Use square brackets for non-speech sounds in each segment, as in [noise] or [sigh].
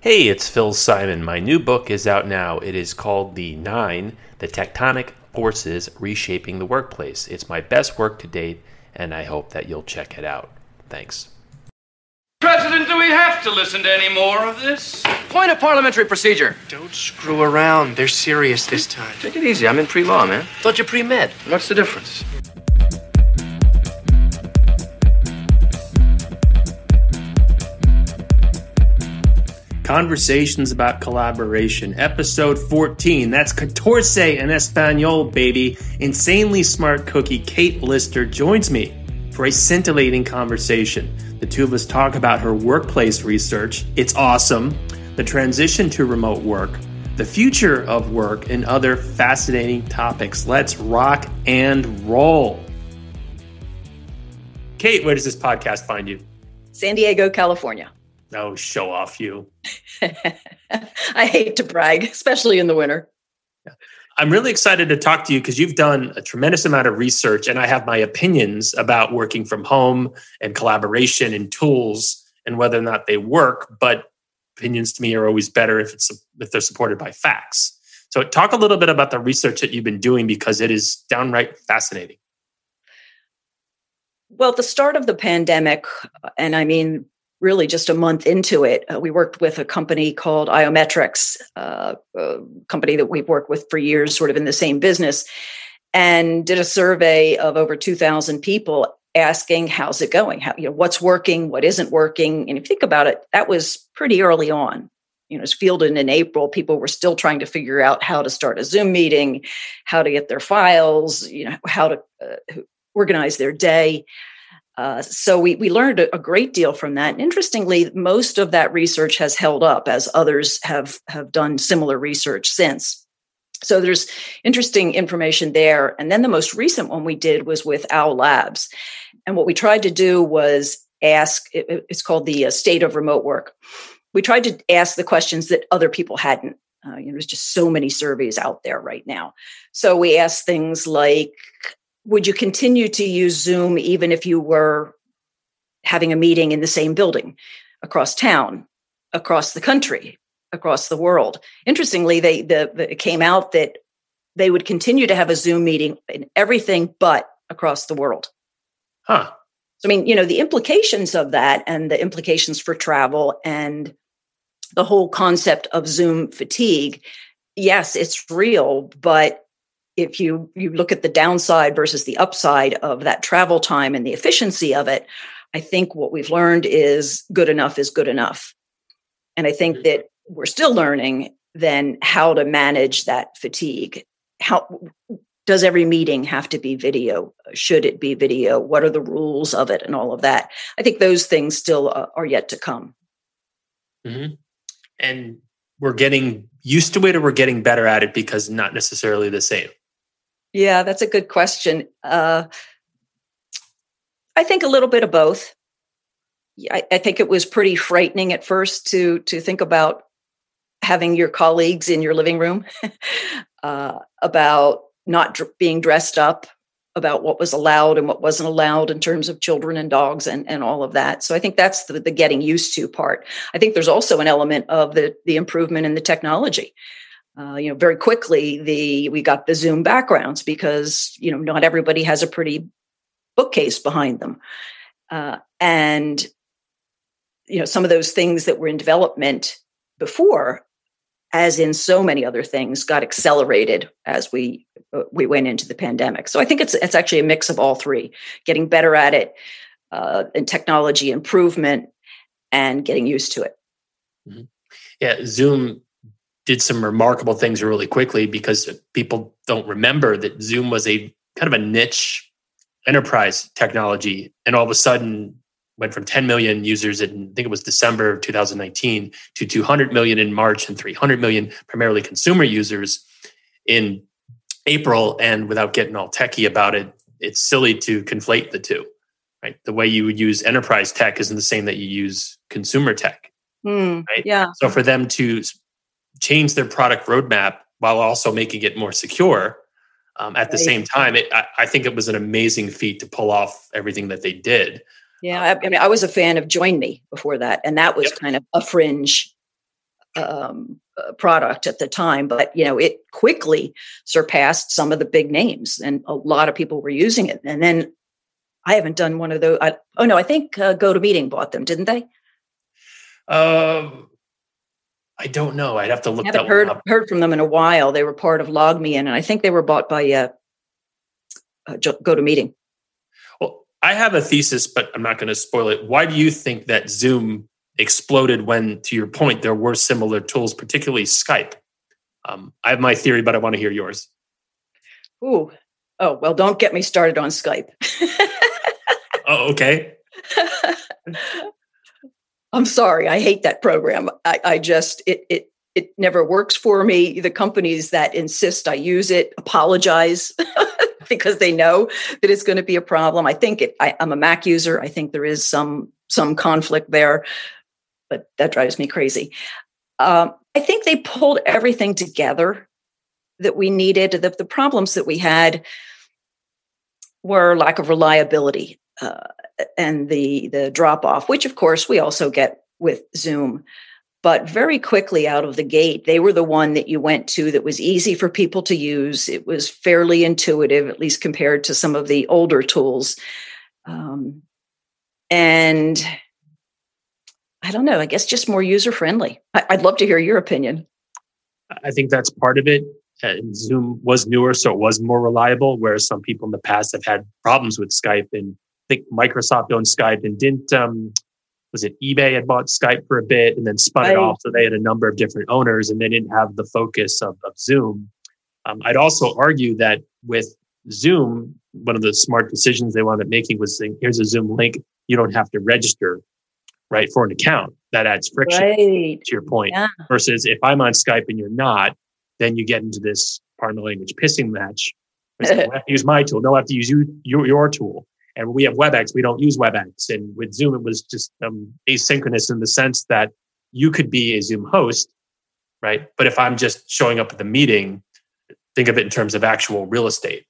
Hey, it's Phil Simon. My new book is out now. It is called The Nine The Tectonic Forces Reshaping the Workplace. It's my best work to date, and I hope that you'll check it out. Thanks. President, do we have to listen to any more of this? Point of parliamentary procedure. Don't screw around. They're serious this time. Take it easy. I'm in pre law, man. Thought you pre med. What's the difference? Conversations about Collaboration, episode 14. That's Catorce en Espanol, baby. Insanely smart cookie Kate Lister joins me for a scintillating conversation. The two of us talk about her workplace research. It's awesome. The transition to remote work, the future of work, and other fascinating topics. Let's rock and roll. Kate, where does this podcast find you? San Diego, California. Oh, show off you. [laughs] I hate to brag, especially in the winter. I'm really excited to talk to you because you've done a tremendous amount of research, and I have my opinions about working from home and collaboration and tools and whether or not they work. But opinions to me are always better if it's if they're supported by facts. So, talk a little bit about the research that you've been doing because it is downright fascinating. Well, at the start of the pandemic, and I mean really just a month into it, uh, we worked with a company called Iometrics, uh, a company that we've worked with for years, sort of in the same business, and did a survey of over 2,000 people asking, "How's it going? How, you know, what's working? What isn't working?" And if you think about it, that was pretty early on. You know, it's fielded in April. People were still trying to figure out how to start a Zoom meeting, how to get their files, you know, how to uh, organize their day. Uh, so we, we learned a, great deal from that. And interestingly, most of that research has held up as others have, have done similar research since. So there's interesting information there. And then the most recent one we did was with Owl Labs. And what we tried to do was ask, it, it's called the uh, state of remote work. We tried to ask the questions that other people hadn't. Uh, you know, there's just so many surveys out there right now. So we asked things like, would you continue to use Zoom even if you were having a meeting in the same building across town, across the country, across the world? Interestingly, they the, the, it came out that they would continue to have a Zoom meeting in everything but across the world. Huh. So, I mean, you know, the implications of that and the implications for travel and the whole concept of Zoom fatigue, yes, it's real, but if you you look at the downside versus the upside of that travel time and the efficiency of it i think what we've learned is good enough is good enough. And i think that we're still learning then how to manage that fatigue. How does every meeting have to be video? Should it be video? What are the rules of it and all of that? I think those things still uh, are yet to come. Mm-hmm. and we're getting used to it or we're getting better at it because not necessarily the same yeah, that's a good question. Uh, I think a little bit of both. I, I, think it was pretty frightening at first to to think about having your colleagues in your living room, [laughs] uh, about not dr- being dressed up, about what was allowed and what wasn't allowed in terms of children and dogs and, and all of that. So I think that's the, the getting used to part. I think there's also an element of the the improvement in the technology uh, you know very quickly the we got the zoom backgrounds because you know not everybody has a pretty bookcase behind them. Uh, and you know some of those things that were in development before as in so many other things got accelerated as we uh, we went into the pandemic. So i think it's it's actually a mix of all three getting better at it uh, and technology improvement and getting used to it. Mm-hmm. yeah zoom did some remarkable things really quickly because people don't remember that Zoom was a kind of a niche enterprise technology. And all of a sudden went from 10 million users in I think it was December of 2019 to 200 million in March and 300 million primarily consumer users in April. And without getting all techie about it it's silly to conflate the two right? The way you would use enterprise tech isn't the same that you use consumer tech mm, right? Yeah. So for them to change their product roadmap while also making it more secure um, at the right. same time. It, I, I, think it was an amazing feat to pull off everything that they did. Yeah, I, I mean, I was a fan of Join Me before that, and that was yep. kind of a fringe um, uh, product at the time, but you know it quickly surpassed some of the big names, and a lot of people were using it. And then I haven't done one of those. I, oh no, I think uh, GoToMeeting bought them, didn't they? Um, I don't know. I'd have to look. I haven't heard heard from them in a while. They were part of LogMeIn, and I think they were bought by uh, uh, Meeting. Well, I have a thesis, but I'm not going to spoil it. Why do you think that Zoom exploded when, to your point, there were similar tools, particularly Skype? Um, I have my theory, but I want to hear yours. Ooh, oh well, don't get me started on Skype. [laughs] oh, okay. [laughs] I'm sorry, I hate that program. I, I just it it it never works for me. The companies that insist I use it apologize [laughs] because they know that it's going to be a problem. I think it, I, am a Mac user. I think there is some some conflict there, but that drives me crazy. Um, I think they pulled everything together that we needed. The, the problems that we had were lack of reliability. Uh, and the the drop off, which of course we also get with Zoom. But very quickly out of the gate, they were the one that you went to that was easy for people to use. It was fairly intuitive, at least compared to some of the older tools. Um, and I don't know, I guess just more user friendly. I'd love to hear your opinion. I think that's part of it. Uh, Zoom was newer, so it was more reliable, whereas some people in the past have had problems with Skype and think Microsoft owned Skype and didn't um, was it eBay had bought Skype for a bit and then spun right. it off. So they had a number of different owners and they didn't have the focus of, of Zoom. Um, I'd also argue that with Zoom, one of the smart decisions they wound up making was saying, here's a Zoom link. You don't have to register, right, for an account. That adds friction right. to your point. Yeah. Versus if I'm on Skype and you're not, then you get into this, pardon the language, pissing match. [laughs] I have to use my tool. No, I have to use you, your, your tool. And we have WebEx, we don't use WebEx. And with Zoom, it was just um, asynchronous in the sense that you could be a Zoom host, right? But if I'm just showing up at the meeting, think of it in terms of actual real estate,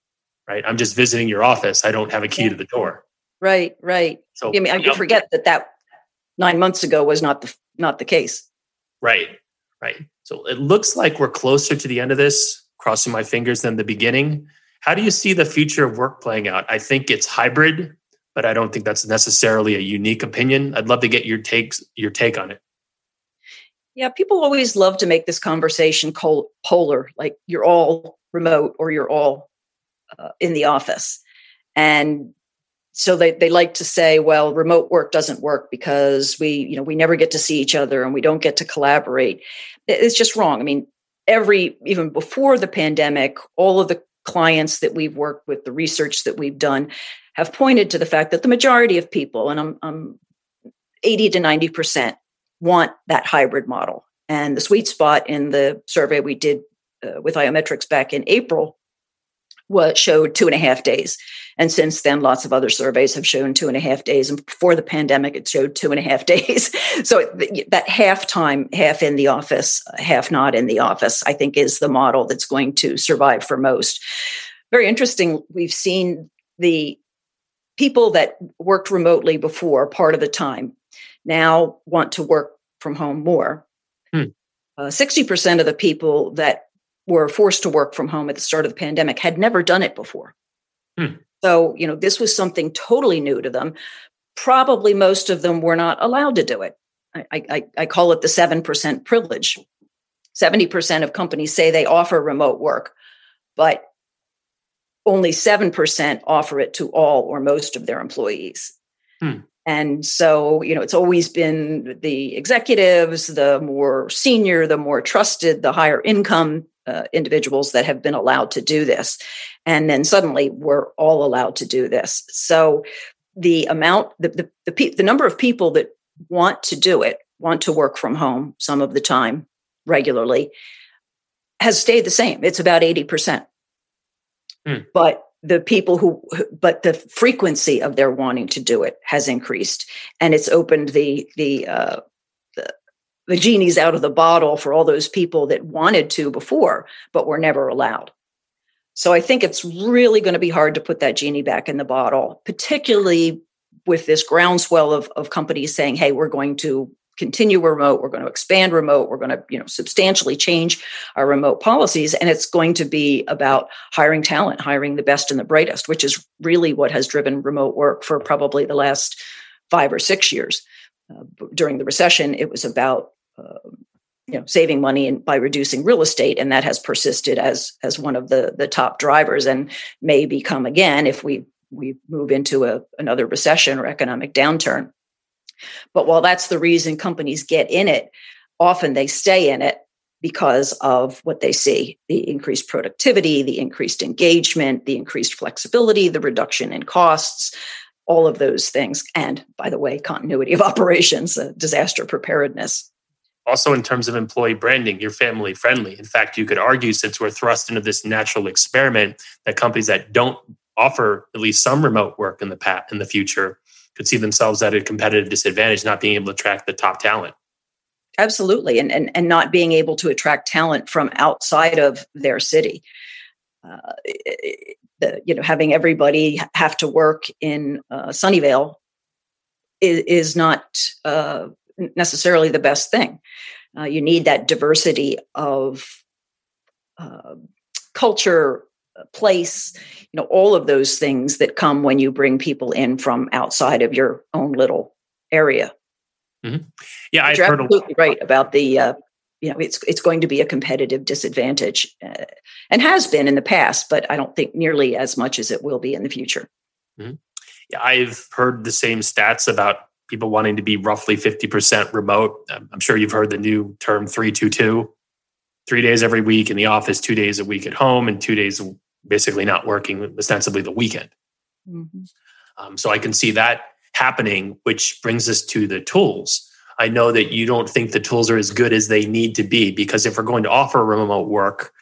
right? I'm just visiting your office. I don't have a key yeah. to the door. Right, right. So I mean, I forget that that nine months ago was not the not the case. Right, right. So it looks like we're closer to the end of this, crossing my fingers, than the beginning. How do you see the future of work playing out? I think it's hybrid, but I don't think that's necessarily a unique opinion. I'd love to get your takes your take on it. Yeah, people always love to make this conversation polar, like you're all remote or you're all uh, in the office. And so they, they like to say, well, remote work doesn't work because we, you know, we never get to see each other and we don't get to collaborate. It's just wrong. I mean, every even before the pandemic, all of the clients that we've worked with, the research that we've done, have pointed to the fact that the majority of people, and I'm, I'm 80 to 90%, want that hybrid model. And the sweet spot in the survey we did uh, with Iometrics back in April was showed two and a half days. And since then, lots of other surveys have shown two and a half days. And before the pandemic, it showed two and a half [laughs] days. so that half time, half in the office, half not in the office, I think is the model that's going to survive for most. Very interesting. We've seen the people that worked remotely before part of the time now want to work from home more. Hmm. Uh, 60% of the people that were forced to work from home at the start of the pandemic had never done it before. Hmm. So, you know, this was something totally new to them. Probably most of them were not allowed to do it. I, I, I call it the 7% privilege. 70% of companies say they offer remote work, but only 7% offer it to all or most of their employees. Hmm. And so, you know, it's always been the executives, the more senior, the more trusted, the higher income uh, individuals that have been allowed to do this. And then suddenly we're all allowed to do this. So the amount, the, the, the, pe- the number of people that want to do it, want to work from home some of the time regularly, has stayed the same. It's about 80%. Mm. But the people who but the frequency of their wanting to do it has increased and it's opened the the uh, the genie's out of the bottle for all those people that wanted to before, but were never allowed. So I think it's really going to be hard to put that genie back in the bottle, particularly with this groundswell of, of companies saying, hey, we're going to continue remote we're going to expand remote we're going to you know substantially change our remote policies and it's going to be about hiring talent hiring the best and the brightest which is really what has driven remote work for probably the last five or six years uh, during the recession it was about you know saving money and by reducing real estate and that has persisted as as one of the the top drivers and may become again if we we move into a, another recession or economic downturn. But while that's the reason companies get in it often they stay in it because of what they see the increased productivity the increased engagement the increased flexibility the reduction in costs all of those things and by the way continuity of [laughs] operations uh, disaster preparedness also in terms of employee branding, you're family friendly. In fact, you could argue since we're thrust into this natural experiment that companies that don't offer at least some remote work in the past, in the future could see themselves at a competitive disadvantage, not being able to attract the top talent. Absolutely, and and and not being able to attract talent from outside of their city. Uh, the, you know, having everybody have to work in uh, Sunnyvale is, is not uh, necessarily the best thing. Uh, you need that diversity of uh, culture, uh, place, you know, all of those things that come when you bring people in from outside of your own little area. Mm-hmm. Yeah, I've heard absolutely a- right about the. Uh, you know, it's it's going to be a competitive disadvantage, uh, and has been in the past, but I don't think nearly as much as it will be in the future. Mm-hmm. Yeah, I've heard the same stats about people wanting to be roughly 50% remote. Um, I'm sure you've heard the new term 322 three days every week in the office, two days a week at home, and two days basically not working, ostensibly the weekend. Mm-hmm. Um, so I can see that happening, which brings us to the tools. I know that you don't think the tools are as good as they need to be because if we're going to offer remote work,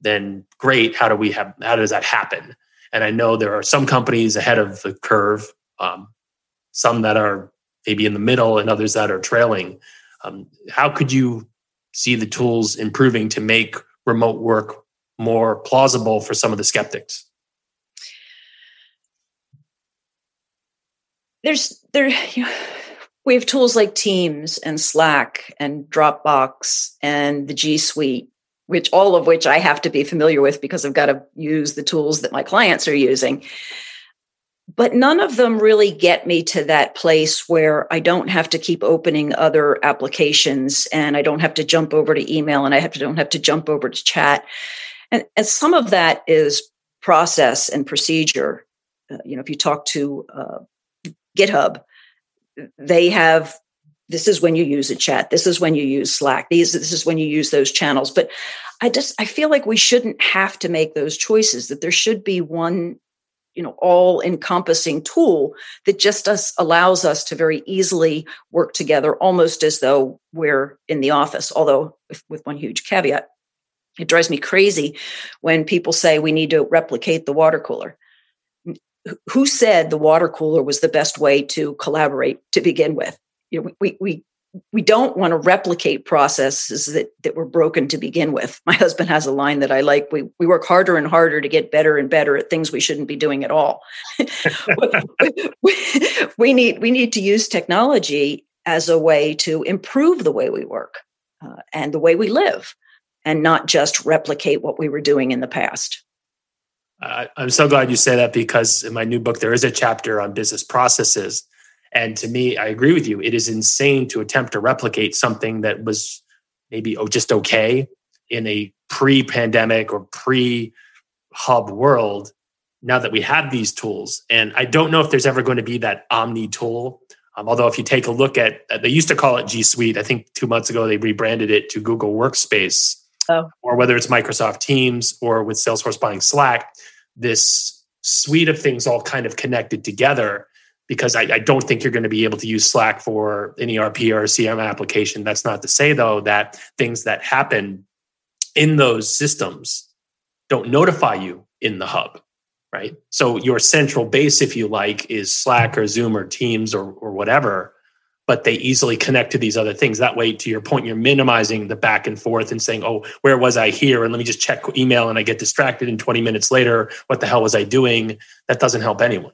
then great. How do we have? How does that happen? And I know there are some companies ahead of the curve. Um, some that are maybe in the middle and others that are trailing. Um, how could you see the tools improving to make remote work more plausible for some of the skeptics? There's there you [laughs] know, we have tools like Teams and Slack and Dropbox and the G Suite, which all of which I have to be familiar with because I've got to use the tools that my clients are using but none of them really get me to that place where I don't have to keep opening other applications and I don't have to jump over to email and I have to, don't have to jump over to chat. And, and some of that is process and procedure. Uh, you know, if you talk to uh, GitHub, they have this is when you use a chat this is when you use slack these this is when you use those channels but i just i feel like we shouldn't have to make those choices that there should be one you know all encompassing tool that just us allows us to very easily work together almost as though we're in the office although with, one huge caveat it drives me crazy when people say we need to replicate the water cooler. Who said the water cooler was the best way to collaborate to begin with? You know, we, we we don't want to replicate processes that, that were broken to begin with. My husband has a line that I like. We, we work harder and harder to get better and better at things we shouldn't be doing at all. [laughs] we, need, we need to use technology as a way to improve the way we work uh, and the way we live and not just replicate what we were doing in the past. I'm so glad you say that because in my new book, there is a chapter on business processes and to me, I agree with you. It is insane to attempt to replicate something that was maybe oh, just okay in a pre pandemic or pre hub world now that we have these tools. And I don't know if there's ever going to be that omni tool. Um, although, if you take a look at, uh, they used to call it G Suite. I think two months ago they rebranded it to Google Workspace. Oh. Or whether it's Microsoft Teams or with Salesforce buying Slack, this suite of things all kind of connected together because I, I, don't think you're going to be able to use Slack for an ERP or CRM application. That's not to say, though, that things that happen in those systems don't notify you in the hub, right? So your central base, if you like, is Slack or Zoom or Teams or, or whatever, but they easily connect to these other things. That way, to your point, you're minimizing the back and forth and saying, oh, where was I here? And let me just check email and I get distracted. And 20 minutes later, what the hell was I doing? That doesn't help anyone.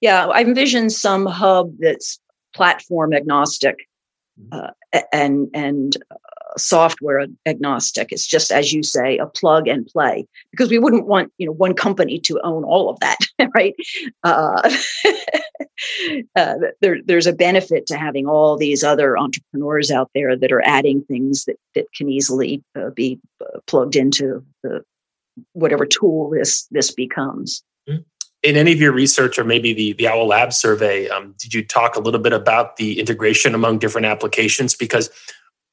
Yeah, I envision some hub that's platform agnostic. uh, and and uh, software agnostic. It's just as you say, a plug and play because we wouldn't want you know one company to own all of that, [laughs] right? Uh, [laughs] uh, there, there's a benefit to having all these other entrepreneurs out there that are adding things that that can easily uh, be uh, plugged into the whatever tool this this becomes. Mm-hmm. In any of your research, or maybe the the Owl Lab survey, um, did you talk a little bit about the integration among different applications? Because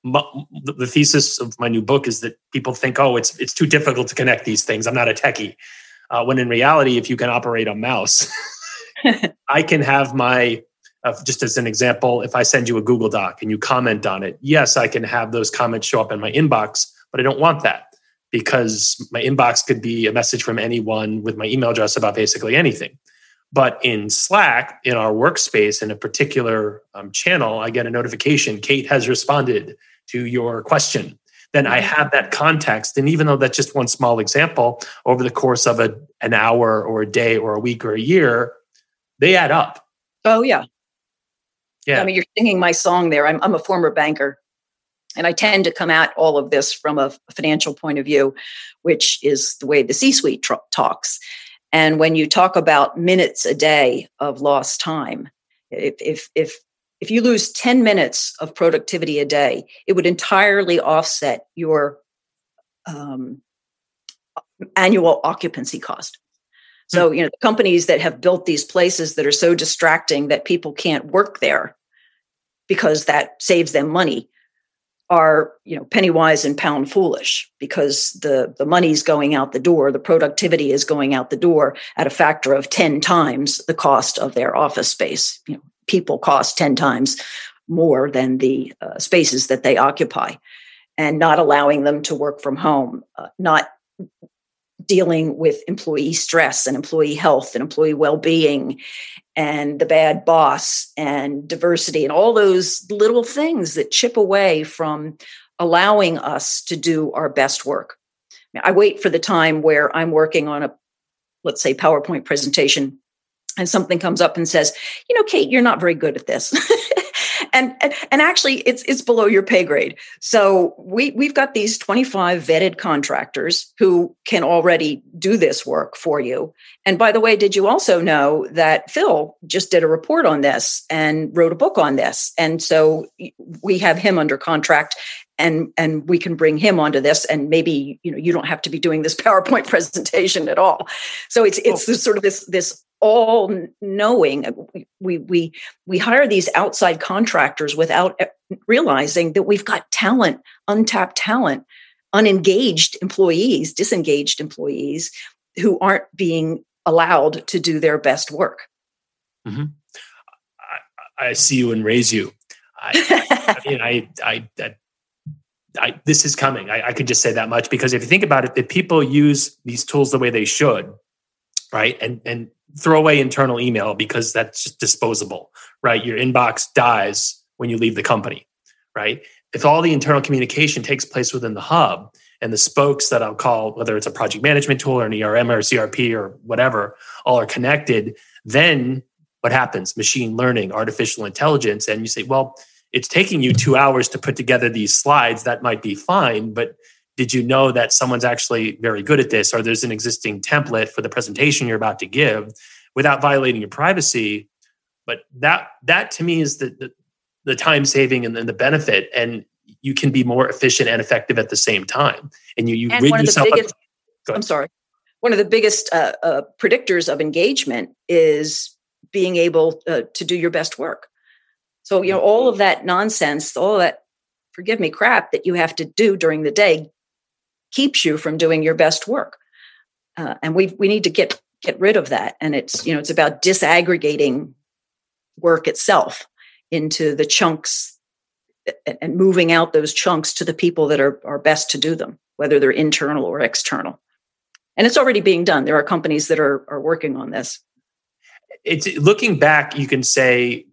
the thesis of my new book is that people think, oh, it's it's too difficult to connect these things. I'm not a techie. Uh, when in reality, if you can operate a mouse, [laughs] I can have my uh, just as an example, if I send you a Google Doc and you comment on it, yes, I can have those comments show up in my inbox, but I don't want that because my inbox could be a message from anyone with my email address about basically anything. But in Slack, in our workspace, in a particular um, channel, I get a notification Kate has responded to your question. Then I mm-hmm. have that context. And even though that's just one small example, over the course of a, an hour or a day or a week or a year, they add up. Oh, yeah. Yeah. I mean, you're singing my song there. I'm, I'm a former banker. And I tend to come at all of this from a financial point of view, which is the way the C suite talks. And when you talk about minutes a day of lost time, if, if, if, if you lose 10 minutes of productivity a day, it would entirely offset your um, annual occupancy cost. So, you know, the companies that have built these places that are so distracting that people can't work there because that saves them money are you know penny wise and pound foolish because the the money's going out the door the productivity is going out the door at a factor of 10 times the cost of their office space. You know people cost 10 times more than the uh, spaces that they occupy. And not allowing them to work from home uh, not dealing with employee stress and employee health and employee well-being and the bad boss and diversity and all those little things that chip away from allowing us to do our best work. I wait for the time where I'm working on a, let's say, PowerPoint presentation and something comes up and says, you know, Kate, you're not very good at this. [laughs] and, and and actually it's it's below your pay grade. So we we've got these 25 vetted contractors who can already do this work for you. And by the way did you also know that phil just did a report on this and wrote a book on this? And so we have him under contract and and we can bring him onto this and maybe you know you don't have to be doing this [laughs] powerpoint presentation at all. So it's it's this sort of this this all knowing we we we hire these outside contractors without realizing that we've got talent untapped talent unengaged employees disengaged employees who aren't being allowed to do their best work. Mm-hmm. I, I, see you and raise you. I, I mean I, I, I I, this is coming. I, I could just say that much because if you think about it, if people use these tools the way they should, right, and and throw away internal email because that's just disposable, right? Your inbox dies when you leave the company, right? If all the internal communication takes place within the hub and the spokes that I'll call, whether it's a project management tool or an ERM or CRP or whatever, all are connected, then what happens? Machine learning, artificial intelligence. And you say, well, it's taking you two hours to put together these slides. That might be fine, but did you know that someone's actually very good at this or there's an existing template for the presentation you're about to give without violating your privacy? But that that to me is the the, the time saving and then the benefit and you can be more efficient and effective at the same time. And you you and rid yourself biggest, of, i'm sorry. One of the biggest uh, uh, predictors of engagement is being able uh, to do your best work so you know all of that nonsense all that forgive me crap that you have to do during the day keeps you from doing your best work. Uh, and we we need to get get rid of that. And it's you know it's about disaggregating work itself into the chunks and moving out those chunks to the people that are, are best to do them, whether they're internal or external. And it's already being done. There are companies that are, are working on this. It's looking back, you can say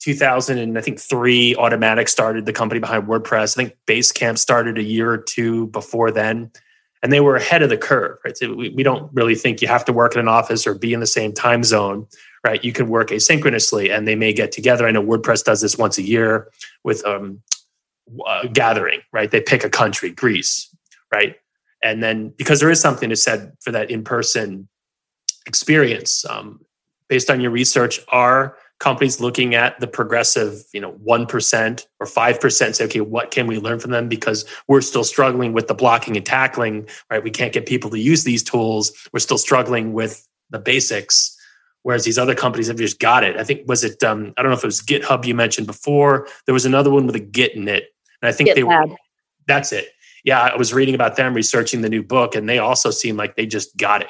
2000 and I think three, Automattic started the company behind WordPress. I think Basecamp started a year or two before then, and they were ahead of the curve. Right, so we, we don't really think you have to work in an office or be in the same time zone, right? You can work asynchronously, and they may get together. I know WordPress does this once a year with um, a gathering, right? They pick a country, Greece, right? And then because there is something to said for that in person experience, um, based on your research, are companies looking at the progressive, you know, 1% or 5% say, okay, what can we learn from them? Because we're still struggling with the blocking and tackling, right? We can't get people to use these tools. We're still struggling with the basics. Whereas these other companies have just got it. I think was it um, I don't know if it was GitHub you mentioned before. There was another one with a Git in it. And I think GitLab. they were that's it. Yeah, I was reading about them researching the new book, and they also seem like they just got it.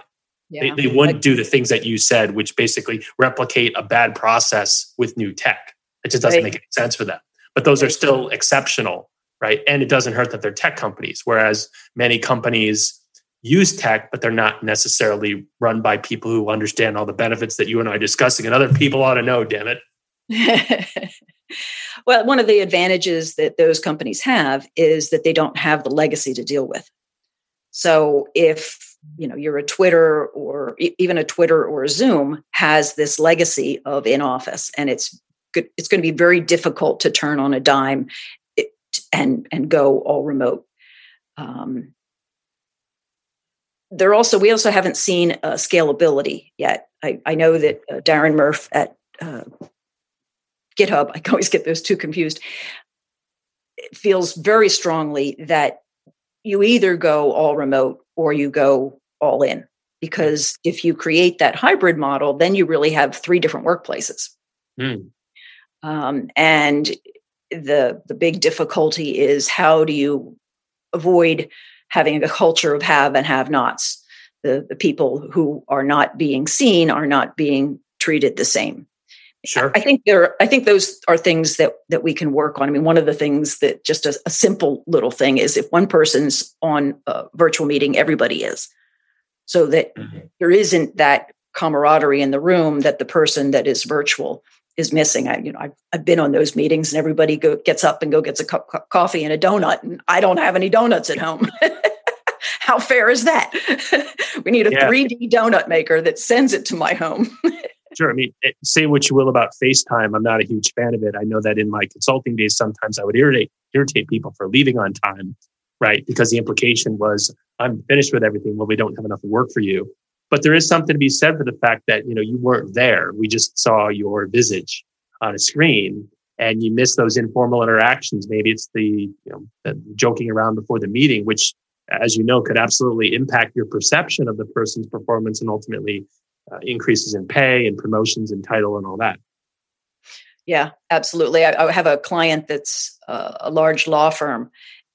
Yeah. They, they wouldn't do the things that you said, which basically replicate a bad process with new tech. It just doesn't right. make any sense for them. But those are still exceptional, right? And it doesn't hurt that they're tech companies, whereas many companies use tech, but they're not necessarily run by people who understand all the benefits that you and I are discussing. And other people ought to know, damn it. [laughs] well, one of the advantages that those companies have is that they don't have the legacy to deal with. So if you know you're a twitter or even a twitter or a zoom has this legacy of in office and it's good it's going to be very difficult to turn on a dime and and go all remote. Um, there also we also haven't seen uh, scalability yet. I, I know that uh, darren murph at uh, github [laughs] i always get those two confused feels very strongly that you either go all remote or you go all in. Because if you create that hybrid model, then you really have three different workplaces. Mm. Um, and the the big difficulty is how do you avoid having a culture of have and have nots? The, the people who are not being seen are not being treated the same. Sure. I think there. I think those are things that that we can work on. I mean, one of the things that just a, a simple little thing is if one person's on a virtual meeting, everybody is, so that mm-hmm. there isn't that camaraderie in the room that the person that is virtual is missing. I, you know, I've, I've been on those meetings and everybody go, gets up and go gets a cup of coffee and a donut, and I don't have any donuts at home. [laughs] How fair is that? [laughs] we need a yeah. 3D donut maker that sends it to my home. [laughs] Sure. I mean, it, say what you will about FaceTime. I'm not a huge fan of it. I know that in my consulting days, sometimes I would irritate irritate people for leaving on time, right? Because the implication was, I'm finished with everything. Well, we don't have enough work for you. But there is something to be said for the fact that you know you weren't there. We just saw your visage on a screen, and you miss those informal interactions. Maybe it's the you know the joking around before the meeting, which, as you know, could absolutely impact your perception of the person's performance and ultimately uh, increases in pay and promotions and title and all that. Yeah, absolutely. I, I have a client that's uh, a large law firm,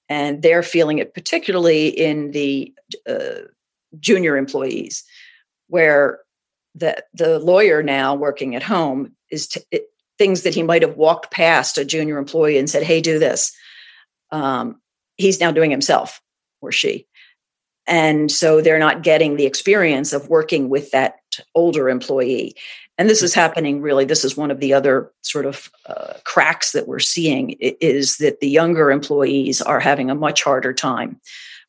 and they're feeling it particularly in the uh, junior employees, where the the lawyer now working at home is t- it, things that he might have walked past a junior employee and said, "Hey, do this." Um, he's now doing himself or she, and so they're not getting the experience of working with that older employee. And this is happening really this is one of the other sort of uh, cracks that we're seeing is that the younger employees are having a much harder time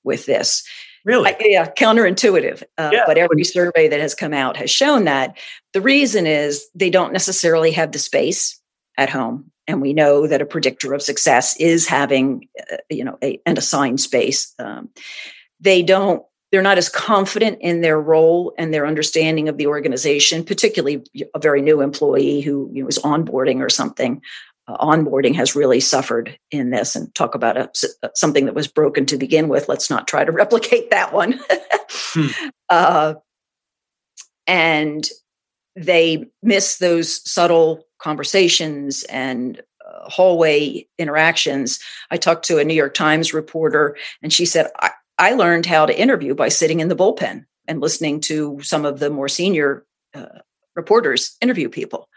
with this. Really? I, yeah counterintuitive uh, yeah. but every survey that has come out has shown that. The reason is they don't necessarily have the space at home and we know that a predictor of success is having uh, you know a, an assigned space um, they don't they're not as confident in their role and their understanding of the organization, particularly a very new employee who you know, is onboarding or something. Uh, onboarding has really suffered in this. And talk about a, uh, something that was broken to begin with. Let's not try to replicate that one. hmm. [laughs] uh, and they miss those subtle conversations and uh, hallway interactions. I talked to a New York Times reporter, and she said, I, I learned how to interview by sitting in the bullpen and listening to some of the more senior uh, reporters interview people.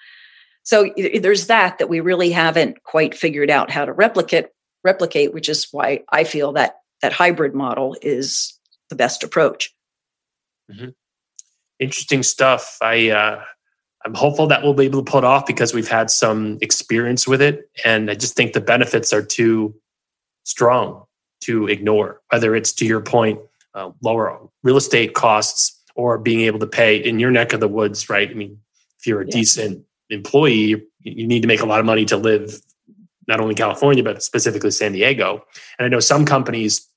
So there's that that we really haven't quite figured out how to replicate replicate, which is why I feel that that hybrid model is the best approach. Mm-hmm. Interesting stuff. I uh, I'm hopeful that we'll be able to pull it off because we've had some experience with it, and I just think the benefits are too strong to ignore, whether it's to your point, uh, lower real estate costs or being able to pay in your neck of the woods, right? I mean, if you're a Yeah. decent employee, you, you need to make a lot of money to live not only in California, but specifically San Diego. And I know some companies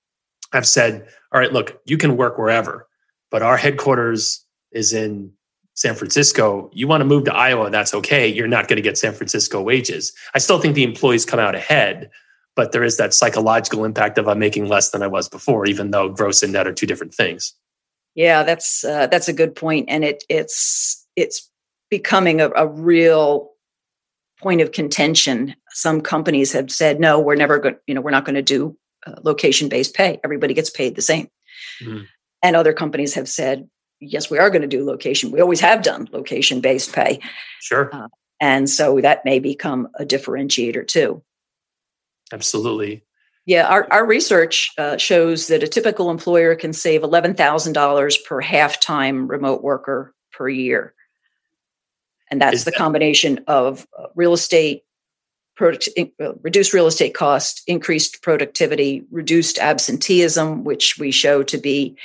have said, all right, look, you can work wherever, but our headquarters is in San Francisco. You want to move to Iowa, that's okay. You're not going to get San Francisco wages. I still think the employees come out ahead, but there is that psychological impact of I'm making less than I was before, even though gross and net are two different things. Yeah, that's uh, that's a good point, and it it's it's becoming a, a real point of contention. Some companies have said, no, we're never going. You know, we're not going to do uh, location based pay. Everybody gets paid the same. Mhm. And other companies have said, yes, we are going to do location. We always have done location based pay, Sure. and so that may become a differentiator too. Absolutely. Yeah, our, our research uh, shows that a typical employer can save $11,000 per half time remote worker per year. And that's Is the that- combination of uh, real estate, product, uh, reduced real estate cost, increased productivity, reduced absenteeism, which we show to be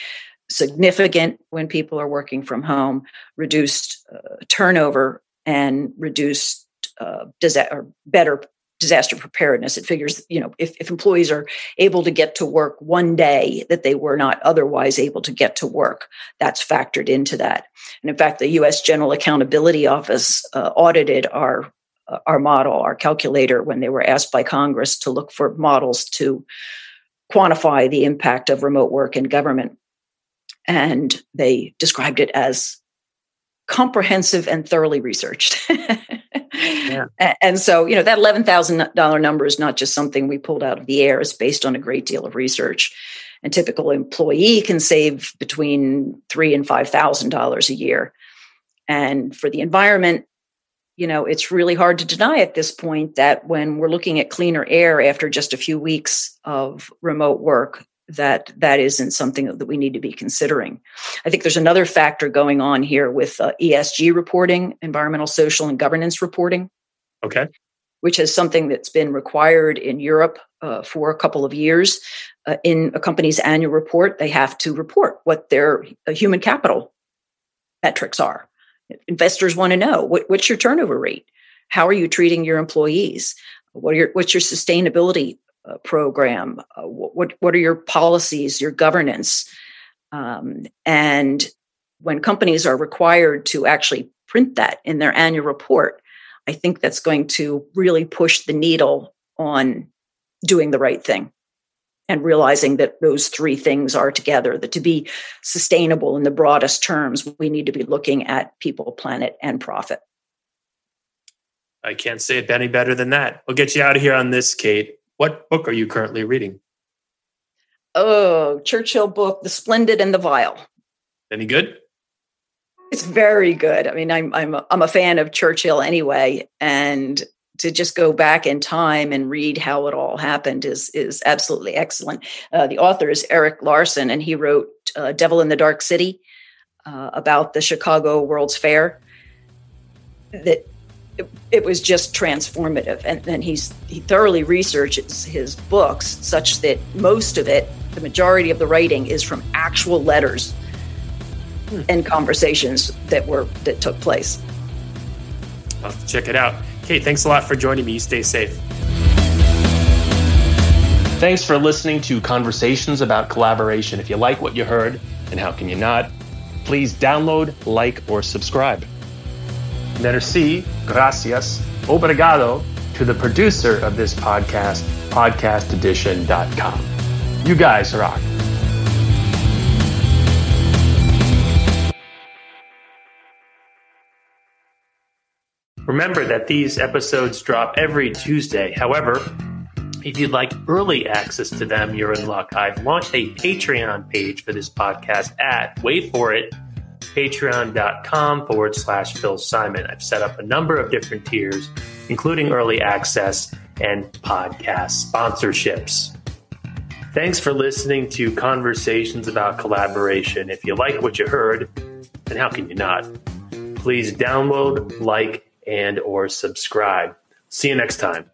significant when people are working from home, reduced uh, turnover, and reduced uh, disa- or better disaster preparedness. It figures, you know, if, if employees are able to get to work one day that they were not otherwise able to get to work, that's factored into that. And in fact, the U.S. General Accountability Office uh, audited our uh, our model, our calculator, when they were asked by Congress to look for models to quantify the impact of remote work in government, and they described it as comprehensive and thoroughly researched. [laughs] A- And so, you know, that $11,000 number is not just something we pulled out of the air. It's based on a great deal of research. And typical employee can save between three and $5,000 a year. And for the environment, you know, it's really hard to deny at this point that when we're looking at cleaner air after just a few weeks of remote work, that that isn't something that we need to be considering. I think there's another factor going on here with uh, ESG reporting, environmental, social, and governance reporting, Okay. which is something that's been required in Europe uh, for a couple of years. Uh, in a company's annual report, they have to report what their uh, human capital metrics are. Investors want to know what, what's your turnover rate? How are you treating your employees? What are your, what's your sustainability uh, program? Uh, what what are your policies, your governance? Um, and when companies are required to actually print that in their annual report, I think that's going to really push the needle on doing the right thing and realizing that those three things are together. That to be sustainable in the broadest terms, we need to be looking at people, planet, and profit. I can't say it any better than that. We'll get you out of here on this, Kate. What book are you currently reading? Oh, Churchill book, The Splendid and the Vile. Any good? It's very good. I mean, I'm I'm a, I'm a fan of Churchill anyway, and to just go back in time and read how it all happened is is absolutely excellent. Uh, the author is Erik Larson, and he wrote uh, "Devil in the Dark City" uh, about the Chicago World's Fair. That it, it was just transformative, and then he's he thoroughly researches his books such that most of it, the majority of the writing, is from actual letters hmm. and conversations that were that took place. I'll have to check it out. Kate, thanks a lot for joining me. You stay safe. Thanks for listening to Conversations about Collaboration. If you like what you heard, and how can you not, please download, like, or subscribe. Merci, gracias, obrigado to the producer of this podcast, podcastedition.com. You guys rock. Remember that these episodes drop every Tuesday. However, if you'd like early access to them, you're in luck. I've launched a Patreon page for this podcast at, wait for it, patreon.com forward slash Phil Simon. I've set up a number of different tiers, including early access and podcast sponsorships. Thanks for listening to Conversations about Collaboration. If you like what you heard, then how can you not? Please download, like, and or subscribe. See you next time.